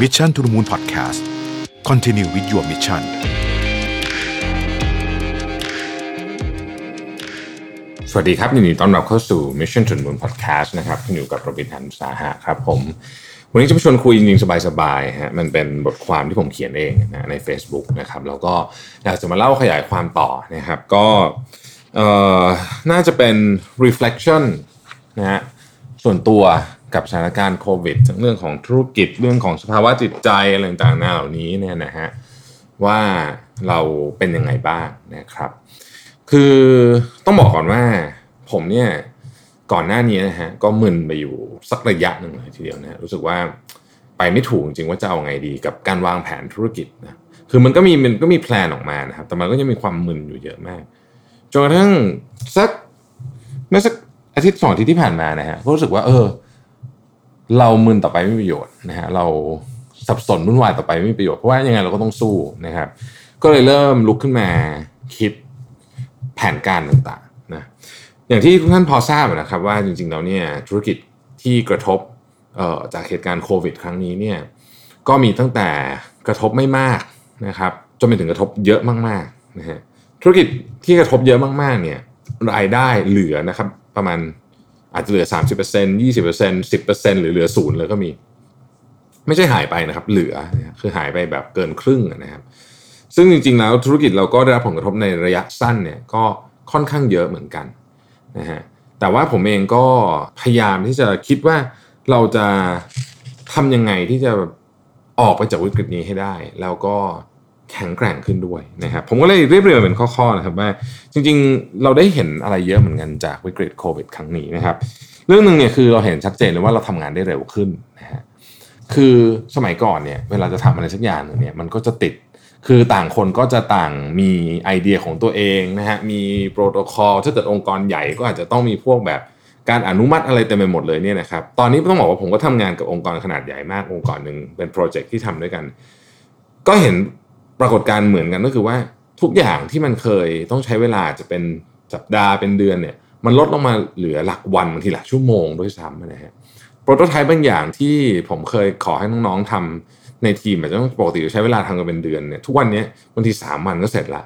Mission to the Moon Podcast Continue with your mission สวัสดีครับยินดีต้อนรับเข้าสู่ Mission to the Moon Podcast นะครับอยู่กับโรบินทันสาหะครับผม วันนี้จะมาชวนคุยจริงๆ สบายๆฮะมันเป็นบทความที่ผมเขียนเองนะใน Facebook นะครับแล้วก็อยากจะมาเล่าขยายความต่อนะครับ ก็น่าจะเป็น reflection นะฮะส่วนตัว กับสถานการณ์โควิดทั้งเรื่องของธุรกิจเรื่องของสภาวะจิตใจอะไรต่างๆเหล่านี้เนี่ยนะฮะว่าเราเป็นยังไงบ้างนะครับ คือต้องบอกก่อนว่าผมเนี่ยก่อนหน้านี้นะฮะก็มึนไปอยู่สักระยะหนึ่งเลยทีเดียวนะรู้สึกว่าไปไม่ถูกจริงว่าจะเอาไงดีกับการวางแผนธุรกิจนะคือมันก็มีมันก็มีแพลนออกมานะครับ แต่มันก็ยังมีความมึนอยู่เยอะมากจนกระทั่งสักเมื่อสักอาทิตย์สองอาทิตย์ที่ผ่านมานะฮะก็รู้สึกว่าเออ เรามึนต่อไปไม่มีประโยชน์นะฮะเราสับสนวุ่นวายต่อไปไม่มีประโยชน์ เพราะว่ายังไงเราก็ต้องสู้นะครับ ก็เลยเริ่มลุกขึ้นมาคิดแผนการต่างๆนะอย่างที่ทุกท่านพอทราบนะครับว่าจริงๆแล้วเนี่ยธุรกิจที่กระทบจากเหตุการณ์โควิด ครั้งนี้เนี่ยก็มีตั้งแต่กระทบไม่มากนะครับจนไปถึงกระทบเยอะมากๆนะฮะธุรกิจที่กระทบเยอะมากๆเนี่ยรายได้เหลือนะครับประมาณ อาจจะเหลือ 30% 20% 10%หรือเหลือศูนย์เลยก็มี ไม่ใช่หายไปนะครับ เหลือคือหายไปแบบเกินครึ่งนะครับ ซึ่งจริงๆแล้วธุรกิจเราก็ได้รับผลกระทบในระยะสั้นเนี่ยก็ค่อนข้างเยอะเหมือนกันนะฮะแต่ว่าผมเองก็พยายามที่จะคิดว่าเราจะทำยังไงที่จะออกไปจากวิกฤตนี้ให้ได้ แล้วก็ แข็งแกร่งขึ้นด้วยนะครับผมก็เลยเรียบเรียงเป็นข้อๆนะครับว่าจริงๆ เราได้เห็นอะไรเยอะเหมือนกันจากวิกฤตโควิด ครั้งนี้นะครับ เรื่องหนึ่งเนี่ยคือเราเห็นชัดเจนเลยว่าเราทำงานได้เร็วขึ้นนะฮะคือสมัยก่อนเนี่ยเวลาจะทำอะไรสักอย่างหนึ่งเนี่ยมันก็จะติดคือต่างคนก็จะต่างมีไอเดียของตัวเองนะฮะมีโปรโตคอลถ้าเกิดองค์กรใหญ่ก็อาจจะต้องมีพวกแบบการอนุมัติอะไรเต็มไปหมดเลยเนี่ยนะครับตอนนี้ต้องบอกว่าผมก็ทำงานกับองค์กรขนาดใหญ่มากองค์กรหนึ่งเป็นโปรเจกต์ที่ทำด้วยกัน ก็เห็น ปรากฏการ์เหมือนกันก็คือว่าทุกอย่างที่มันเคยต้องใช้เวลาจะเป็นสัปดาห์เป็นเดือนเนี่ย มันลดลงมาเหลือหลักวันบางทีหลักชั่วโมงด้วยซ้ำนะฮะโปรโตไทป์บางอย่างที่ผมเคยขอให้น้องๆทำในทีมอาจจะต้องปกติใช้เวลาทำกันเป็นเดือนเนี่ยทุกวันนี้บางทีสามวันก็เสร็จละ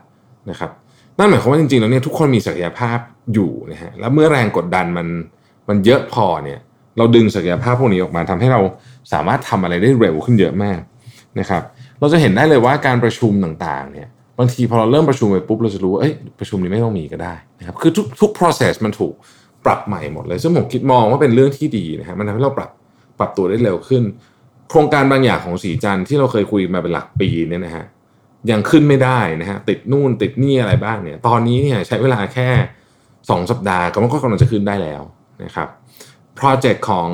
นะครับนั่นหมายความว่าจริงๆแล้วเนี่ยทุกคนมีศักยภาพอยู่นะฮะแล้วเมื่อแรงกดดันมันมันเยอะพอเนี่ยเราดึงศักยภาพพวกนี้ออกมาทำให้เราสามารถทำอะไรได้เร็วขึ้นเยอะมากนะครับ เราจะเห็นได้เลยว่าการประชุมต่างๆเนี่ยบางทีพอเราเริ่มประชุมไปปุ๊บเราจะรู้ว่าเอ้ยประชุมนี้ไม่ต้องมีก็ได้นะครับคือทุกทุก process มันถูกปรับใหม่หมดเลยซึ่งผมคิดมองว่าเป็นเรื่องที่ดีนะฮะมันทำให้เราปรับปรับตัวได้เร็วขึ้น โครงการบางอย่างของสีจันที่เราเคยคุยมาเป็นหลักปีเนี่ยนะฮะยังขึ้นไม่ได้นะฮะติดนู่นติดนี่อะไรบ้างเนี่ยตอนนี้เนี่ยใช้เวลาแค่ 2 สัปดาห์ก็มันก็กำลังจะขึ้นได้แล้วนะครับโปรเจกต์ของ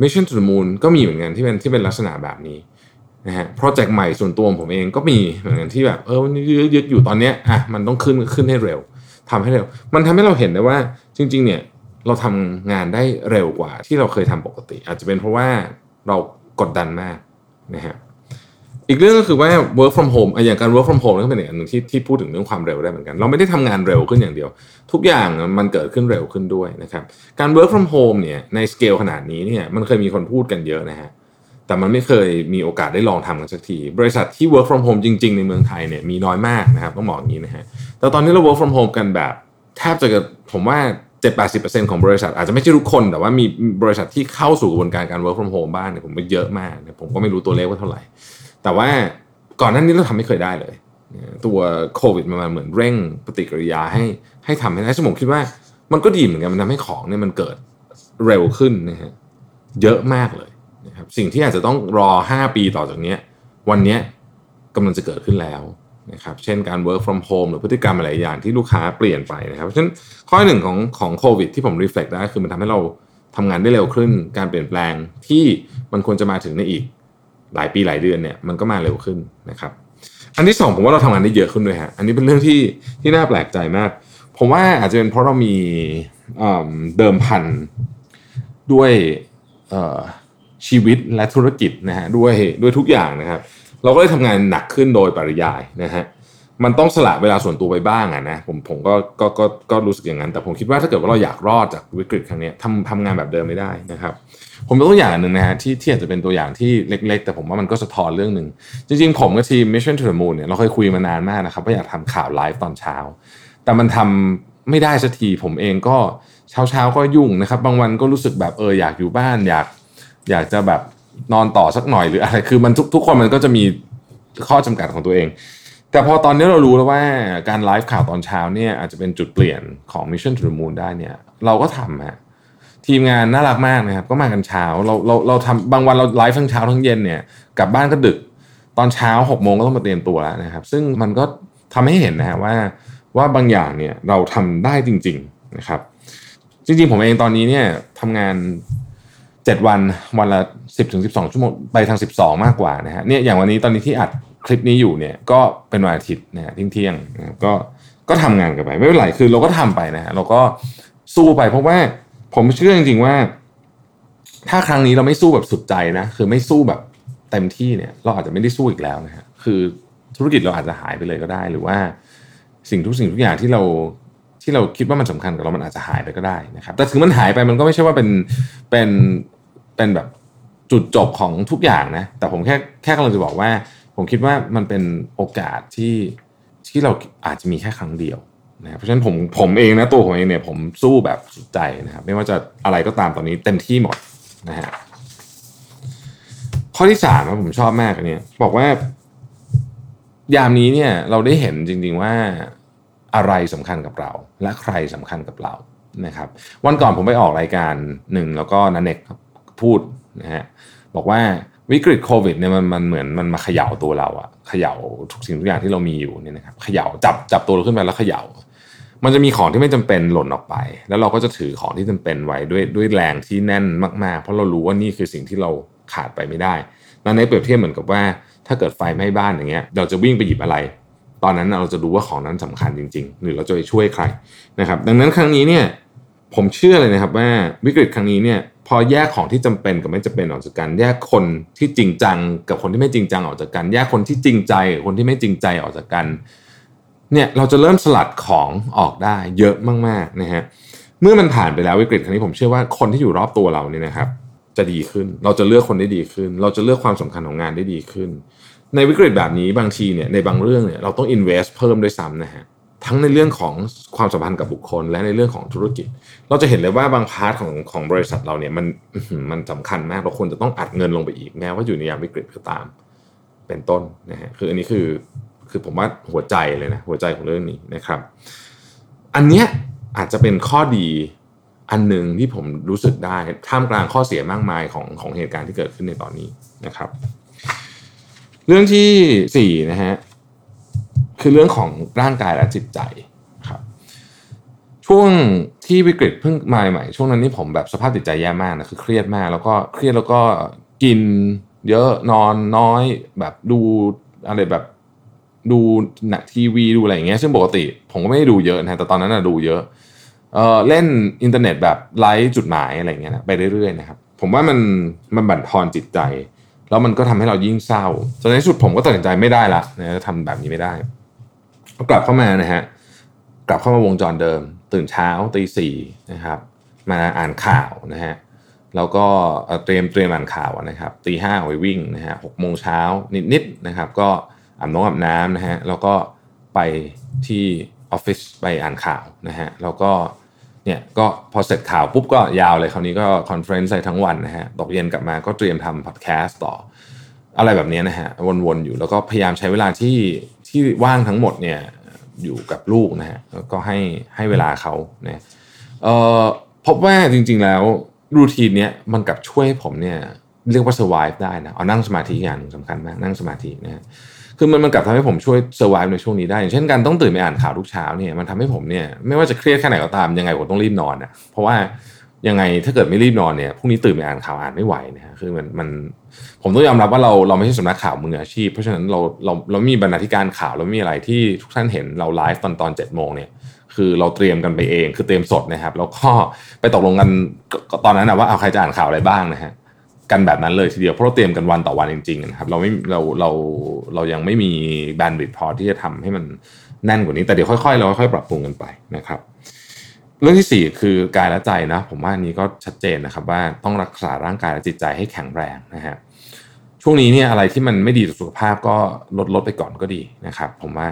Mission to the Moon ก็มีเหมือนกันที่เป็นที่เป็นลักษณะแบบนี้ นะฮะโปรเจกต์ใหม่ส่วนตัวผมเองก็มีเหมือนกันที่แบบเออยึดอยู่ตอนเนี้ยอะมันต้องขึ้นขึ้นให้เร็วทำให้เร็ว มันทำให้เราเห็นได้ว่าจริง ๆ เนี่ยเราทำงานได้เร็วกว่าที่เราเคยทำปกติ อาจจะเป็นเพราะว่าเรากดดันมากนะฮะอีกเรื่องก็คือว่า work from home อย่างการ work from home ก็เป็นอีกอันหนึ่งที่ที่พูดถึงเรื่องความเร็วได้เหมือนกัน เราไม่ได้ทำงานเร็วขึ้นอย่างเดียว ทุกอย่างมันเกิดขึ้นเร็วขึ้นด้วยนะครับ การ work from home เนี่ยในสเกลขนาดนี้เนี่ยมันเคยมีคนพูดกันเยอะนะฮะ แต่มันไม่เคยมีโอกาสได้ลองทำกันสักที บริษัทที่ work from home จริง ๆ ในเมืองไทยเนี่ยมีน้อยมากนะครับต้องบอกอย่างนี้นะฮะแต่ตอนนี้เรา work from home กันแบบ แทบจะผมว่า 7-80%ของบริษัท อาจจะไม่ใช่ทุกคน แต่ว่ามีบริษัทที่เข้าสู่กระบวนการการ work from home บ้างเนี่ยผมว่าเยอะมากผมก็ไม่รู้ตัวเลขว่าเท่าไหร่ แต่ว่าก่อนหน้านี้เราทำไม่เคยได้เลย ตัวโควิดมันเหมือนเร่งปฏิกิริยาให้ให้ทำให้ได้สมองคิดว่า มันก็ดีเหมือนกันมันทำให้ของเนี่ยมันเกิดเร็วขึ้นนะฮะเยอะมากเลย นะครับสิ่งที่อาจจะต้องรอ 5 ปีต่อจากนี้วันนี้กำลังจะเกิดขึ้นแล้วนะครับเช่นการ work from home หรือพฤติกรรมอะไรอย่างที่ลูกค้าเปลี่ยนไปนะครับฉะนั้นข้อหนึ่งของของโควิดที่ผม reflect ได้คือมันทำให้เราทำงานได้เร็วขึ้น การเปลี่ยนแปลงที่มันควรจะมาถึงในอีกหลายปีหลายเดือนเนี่ยมันก็มาเร็วขึ้นนะครับอันที่สองผมว่าเราทำงานได้เยอะขึ้นด้วยฮะอันนี้เป็นเรื่องที่ที่น่าแปลกใจมาก ผมว่าอาจจะเป็นเพราะเรามีเดิมพันด้วย ชีวิตและธุรกิจนะฮะด้วยด้วยทุกอย่างนะครับ เราก็ได้ทำงานหนักขึ้นโดยปริยายนะฮะมันต้องสละเวลาส่วนตัวไปบ้างอะนะผมผมก็ก็ก็ก็รู้สึกอย่างนั้น แต่ผมคิดว่าถ้าเกิดว่าเราอยากรอดจากวิกฤตครั้งนี้ทำทำงานแบบเดิมไม่ได้นะครับ ผมยกตัวอย่างหนึ่งนะฮะที่ที่อาจจะเป็นตัวอย่างที่เล็ก ๆ แต่ผมว่ามันก็สะท้อนเรื่องหนึ่งจริง ๆ ผมกับทีม Mission to the Moon เนี่ยเราเคยคุยมานานมากนะครับว่าอยากทำข่าวไลฟ์ตอนเช้า แต่มันทำไม่ได้สักทีผมเองก็เช้าเช้าๆก็ยุ่งนะครับ บางวันก็รู้สึกแบบเอออยากอยู่บ้านอยาก อยากจะแบบนอนต่อสักหน่อยหรืออะไรคือมันทุกทุกคนมันก็จะมีข้อจำกัดของตัวเอง แต่พอตอนนี้เรารู้แล้วว่าการไลฟ์ข่าวตอนเช้าเนี่ยอาจจะเป็นจุดเปลี่ยนของ Mission to the Moon ได้เนี่ย เราก็ทำฮะทีมงานน่ารักมากนะครับ ก็มากันเช้าเราเราเราทำบางวันเราไลฟ์ทั้งเช้าทั้งเย็นเนี่ยกลับบ้านก็ดึกตอนเช้า6กโมงก็ต้องมาเตรียมตัวแล้วนะครับ ซึ่งมันก็ทำให้เห็นนะฮะว่าว่าบางอย่างเนี่ยเราทำได้จริง ๆนะครับ จริง ๆ ผมเองตอนนี้เนี่ยทำงาน 7วันวันละ10ถึง12ชั่วโมงไปทาง12มากกว่านะฮะเนี่ยอย่างวันนี้ตอนนี้ที่อัดคลิปนี้อยู่เนี่ยก็เป็นวันอาทิตย์นะฮะเที่ยงนะก็ก็ทำงานกันไปไม่เป็นไรคือเราก็ทำไปนะฮะเราก็สู้ไปเพราะว่าผมเชื่อจริงๆว่า ถ้าครั้งนี้เราไม่สู้แบบสุดใจนะคือไม่สู้แบบเต็มที่เนี่ย เราอาจจะไม่ได้สู้อีกแล้วนะฮะคือธุรกิจเราอาจจะหายไปเลยก็ได้ หรือว่า สิ่งทุกสิ่งทุกอย่างที่เราที่เราคิดว่ามันสำคัญกับเรามันอาจจะหายไปก็ได้นะครับ แต่ถึงมันหายไปมันก็ไม่ใช่ว่าเป็นเป็น เป็นแบบจุดจบของทุกอย่างนะ แต่ผมแค่แค่กำลังจะบอกว่า ผมคิดว่ามันเป็นโอกาสที่ที่เราอาจจะมีแค่ครั้งเดียวนะเพราะฉะนั้นผมผมเองนะตัวผมเองเนี่ยผมสู้แบบสุดใจนะครับ ไม่ว่าจะอะไรก็ตามตอนนี้เต็มที่หมดนะฮะข้อที่สามนะผมชอบมากอันนี้บอกว่ายามนี้เนี่ยเราได้เห็นจริง ๆว่าอะไรสำคัญกับเรา และใครสำคัญกับเรานะครับ วันก่อนผมไปออกรายการหนึ่งแล้วก็นันเน็ก พูดนะฮะบอกว่าวิกฤตโควิดเนี่ยมันมันเหมือนมันมาเขย่าตัวเราอะเขย่าทุกสิ่งทุกอย่างที่เรามีอยู่เนี่ยนะครับเขย่าจับจับตัวเราขึ้นไปแล้วเขย่า มันจะมีของที่ไม่จำเป็นหล่นออกไป แล้วเราก็จะถือของที่จำเป็นไว้ด้วยด้วยแรงที่แน่นมากๆ เพราะเรารู้ว่านี่คือสิ่งที่เราขาดไปไม่ได้นันเน็กเปรียบเทียบเหมือนกับว่า ถ้าเกิดไฟไหม้บ้านอย่างเงี้ยเราจะวิ่งไปหยิบอะไร ตอนนั้นเราจะรู้ว่าของนั้นสำคัญจริง ๆ หรือเราจะไปช่วยใครนะครับ ดังนั้นครั้งนี้เนี่ยผมเชื่อเลยนะครับว่าวิกฤตครั้งนี้เนี่ย พอแยกของที่จำเป็นกับไม่จำเป็นออกจากกัน แยกคนที่จริงจัง กับคนที่ไม่จริงจังออกจากกัน แยกคนที่จริงใจกับคนที่ไม่จริงใจออกจากกันเนี่ยเราจะเริ่มสลัดของออกได้เยอะมากๆนะฮะเมื่อมันผ่านไปแล้ววิกฤตครั้งนี้ผมเชื่อว่าคนที่อยู่รอบตัวเราเนี่ยนะครับ จะดีขึ้น เราจะเลือกคนได้ดีขึ้น เราจะเลือกความสำคัญของงานได้ดีขึ้น ในวิกฤตแบบนี้บางทีเนี่ยในบางเรื่องเนี่ยเราต้อง invest เพิ่มด้วยซ้ำนะฮะ ทั้งในเรื่องของความสัมพันธ์กับบุคคล และในเรื่องของธุรกิจ เราจะเห็นเลยว่าบาง part ของของบริษัทเราเนี่ยมันมันสำคัญมากเราควรจะต้องอัดเงินลงไปอีกแม้ว่าอยู่ในยามวิกฤตก็ตาม เป็นต้นนะฮะคืออันนี้คือคือผมว่าหัวใจเลยนะหัวใจของเรื่องนี้นะครับ อันเนี้ยอาจจะเป็นข้อดีอันหนึ่งที่ผมรู้สึกได้ท่ามกลางข้อเสียมากมายของของเหตุการณ์ที่เกิดขึ้นในตอนนี้นะครับ เรื่องที่สี่นะฮะ คือเรื่องของร่างกายและจิตใจครับ ช่วงที่วิกฤตเพิ่งมาใหม่ช่วงนั้นนี่ผมแบบสภาพจิตใจแย่มากนะคือเครียดมาก แล้วก็เครียดแล้วก็กินเยอะนอนน้อยแบบดูอะไรแบบดูหนักทีวีดูอะไรอย่างเงี้ยซึ่งปกติ ผมก็ไม่ได้ดูเยอะนะแต่ตอนนั้นนะดูเยอะเออเล่นอินเทอร์เน็ตแบบไร้จุดหมายอะไรอย่างเงี้ยนะไปเรื่อยๆนะครับผมว่ามันมันบั่นทอนจิตใจ แล้วมันก็ทำให้เรายิ่งเศร้าจนในที่สุดผมก็ตัดสินใจไม่ได้ละนะทำแบบนี้ไม่ได้ ก็กลับเข้ามานะฮะกลับเข้ามาวงจรเดิม ตื่นเช้าตีสี่นะครับมาอ่านข่าวนะฮะแล้วก็เตรียมเตรียมอ่านข่าวนะครับตีห้าไปวิ่งนะฮะหกโมงเช้านิดๆนะครับ ก็อาบน้ำอาบน้ำนะฮะแล้วก็ไปที่ออฟฟิศไปอ่านข่าวนะฮะแล้วก็เนี่ยก็พอเสร็จข่าวปุ๊บก็ยาวเลยคราวนี้ก็ conference ใส่ทั้งวันนะฮะตกเย็นกลับมาก็เตรียมทำพอดแคสต์ต่อ อะไรแบบนี้นะฮะวนๆอยู่แล้วก็พยายามใช้เวลาที่ ที่ว่างทั้งหมดเนี่ยอยู่กับลูกนะฮะก็ให้ให้เวลาเขาเนี่ยเอ่อพบว่าจริง ๆ แล้ว routine เนี้ยมันกลับช่วยให้ผมเนี่ยเรียกว่า survive ได้นะเอานั่งสมาธิอย่างสำคัญมากนั่งสมาธินะฮะคือมันมันกลับทำให้ผมช่วย survive ในช่วงนี้ได้อย่างเช่นการต้องตื่นไปอ่านข่าวทุกเช้าเนี่ยมันทำให้ผมเนี่ยไม่ว่าจะเครียดแค่ไหนก็ตามยังไงผมต้องรีบนอนนะเพราะว่า ยังไงถ้าเกิดไม่รีบนอนเนี่ยพรุ่งนี้ตื่นไปอ่านข่าวอ่านไม่ไหวนะฮะคือมันมันผมต้องยอมรับว่าเราเราไม่ใช่สำนักข่าวมืออาชีพ เพราะฉะนั้นเราเราเรามีบรรณาธิการข่าวแล้วมีอะไรที่ทุกท่านเห็นเราไลฟ์ตอนตอนเจ็ดโมงเนี่ยคือเราเตรียมกันไปเองคือเตรียมสดนะครับ แล้วก็ไปตกลงกันตอนนั้นนะว่าเอาใครจะอ่านข่าวอะไรบ้างนะฮะกันแบบนั้นเลยทีเดียวเพราะเราเตรียมกันวันต่อวันจริงๆนะครับเราไม่เราเราเรายังไม่มีแบนด์วิดพอที่จะทำให้มันแน่นกว่านี้แต่เดี๋ยวค่อยๆเราค่อยๆปรับปรุงกันไปนะครับ เรื่องที่สี่คือกายและใจนะผมว่าอันนี้ก็ชัดเจนนะครับว่าต้องรักษาร่างกายและจิตใจให้แข็งแรงนะฮะช่วงนี้เนี่ยอะไรที่มันไม่ดีต่อสุขภาพก็ลดลดไปก่อนก็ดีนะครับ ผมว่า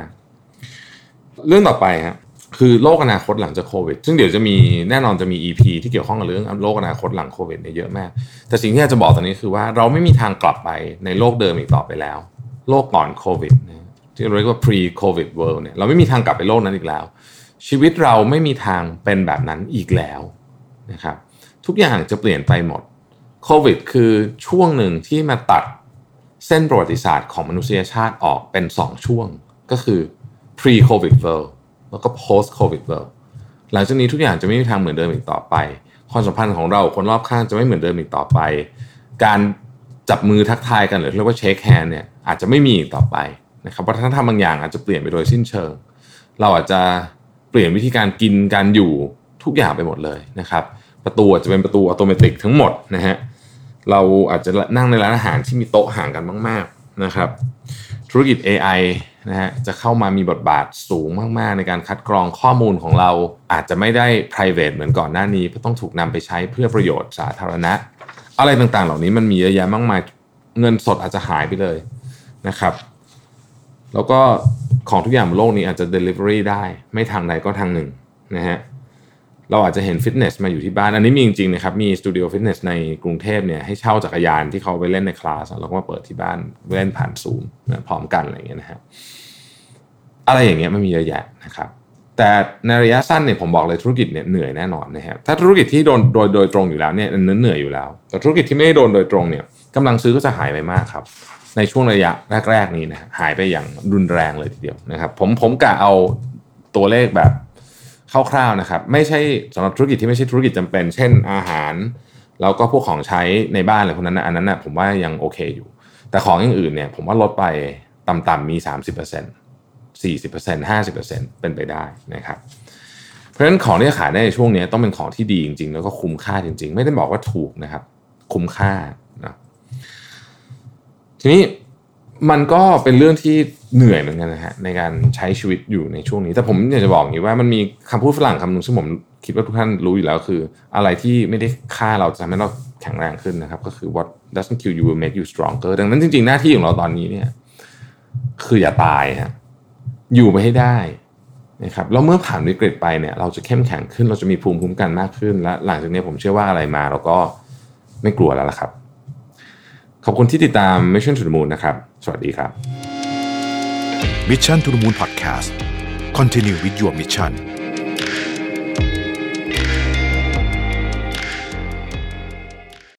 เรื่องต่อไปฮะคือโลกอนาคตหลังจากโควิด ซึ่งเดี๋ยวจะมีแน่นอนจะมี EP ที่เกี่ยวข้องกับเรื่องโลกอนาคตหลังโควิดเนี่ยเยอะมาก แต่สิ่งที่อยากจะบอกตอนนี้คือว่าเราไม่มีทางกลับไปในโลกเดิมอีกต่อไปแล้ว โลกก่อนโควิดนะที่เรียกว่า pre covid world เนี่ยเราไม่มีทางกลับไปโลกนั้นอีกแล้ว ชีวิตเราไม่มีทางเป็นแบบนั้นอีกแล้วนะครับทุกอย่างจะเปลี่ยนไปหมดโควิดคือช่วงหนึ่งที่มาตัดเส้นประวัติศาสตร์ของมนุษยชาติออกเป็น 2 ช่วง ก็คือ pre covid world แล้วก็ post covid world หลังจากนี้ทุกอย่างจะไม่มีทางเหมือนเดิมอีกต่อไป ความสัมพันธ์ของเราคนรอบข้างจะไม่เหมือนเดิมอีกต่อไป การจับมือทักทายกันหรือเรียกว่าเช็คแฮนด์เนี่ยอาจจะไม่มีอีกต่อไปนะครับวัฒนธรรมบางอย่างอาจจะเปลี่ยนไปโดยสิ้นเชิง เราอาจจะ ปลี่ยนวิธีการกินการอยู่ทุกอย่างไปหมดเลยนะครับ ประตูจจะเป็นประตูอัตโนมัติทั้งหมดนะฮะเราอาจจะนั่งในร้านอาหารที่มีโต๊ะห่างกันมาก ๆนะครับ ธุรกิจ AI นะฮะจะเข้ามามีบทบาทสูงมาก ๆ ในการคัดกรองข้อมูลของเราอาจจะไม่ได้ private เหมือนก่อนหน้านี้เพราะต้องถูกนำไปใช้เพื่อประโยชน์สาธารณะ อะไรต่างๆ เหล่านี้มันมีเยอะแยะมากมายเงินสดอาจจะหายไปเลยนะครับ แล้วก็ของทุกอย่างบนโลกนี้อาจจะ delivery ได้ ไม่ทางใดก็ทางหนึ่งนะฮะเราอาจจะเห็นฟิตเนสมาอยู่ที่บ้าน อันนี้มีจริงๆนะครับ มีสตูดิโอฟิตเนสในกรุงเทพเนี่ยให้เช่าจักรยานที่เขาไปเล่นในคลาสแล้วก็มาเปิดที่บ้านเล่นผ่านซูมพร้อมกันอะไรอย่างเงี้ยนะฮะอะไรอย่างเงี้ยมันมีเยอะแยะนะครับ แต่ในระยะสั้นเนี่ยผมบอกเลยธุรกิจเนี่ยเหนื่อยแน่นอนนะฮะถ้าธุรกิจที่โดนโดยโดยตรงอยู่แล้วเนี่ยเนื้อเหนื่อยอยู่แล้ว แต่ธุรกิจที่ไม่ได้โดนโดยตรงเนี่ยกำลังซื้อก็จะหายไปมากครับ ในช่วงระยะแรกๆนี้นะหายไปอย่างรุนแรงเลยทีเดียวนะครับ ผมผมกะเอาตัวเลขแบบคร่าวๆนะครับ ไม่ใช่สำหรับธุรกิจที่ไม่ใช่ธุรกิจจำเป็น เช่นอาหาร แล้วก็พวกของใช้ในบ้านอะไรพวกนั้นนะอันนั้นนะผมว่ายังโอเคอยู่ แต่ของอย่างอื่นเนี่ย ผมว่าลดไปต่ำๆมี 30% 40% 50%เป็นไปได้นะครับ เพราะฉะนั้นของที่ขายได้ในช่วงนี้ต้องเป็นของที่ดีจริงๆ แล้วก็คุ้มค่าจริง ๆ ไม่ได้บอกว่าถูกนะครับ คุ้มค่า ทีนี้มันก็เป็นเรื่องที่เหนื่อยเหมือนกันนะฮะในการใช้ชีวิตอยู่ในช่วงนี้ แต่ผมอยากจะบอกอย่างนี้ว่ามันมีคำพูดฝรั่งคำหนึ่งซึ่งผมคิดว่าทุกท่านรู้อยู่แล้วคือ อะไรที่ไม่ได้ฆ่าเราจะทำให้เราแข็งแรงขึ้นนะครับ ก็คือ what doesn't kill you will make you stronger ดังนั้นจริงๆ หน้าที่ของเราตอนนี้เนี่ย คืออย่าตายฮะอยู่ไปให้ได้นะครับแล้วเมื่อผ่านวิกฤตไปเนี่ยเราจะเข้มแข็งขึ้นเราจะมีภูมิคุ้มกันมากขึ้นและหลังจากนี้ผมเชื่อว่าอะไรมาเราก็ไม่กลัวแล้วล่ะครับ ขอบคุณที่ติดตาม Mission to the Moon นะครับ สวัสดีครับ Mission to the Moon Podcast Continue with your mission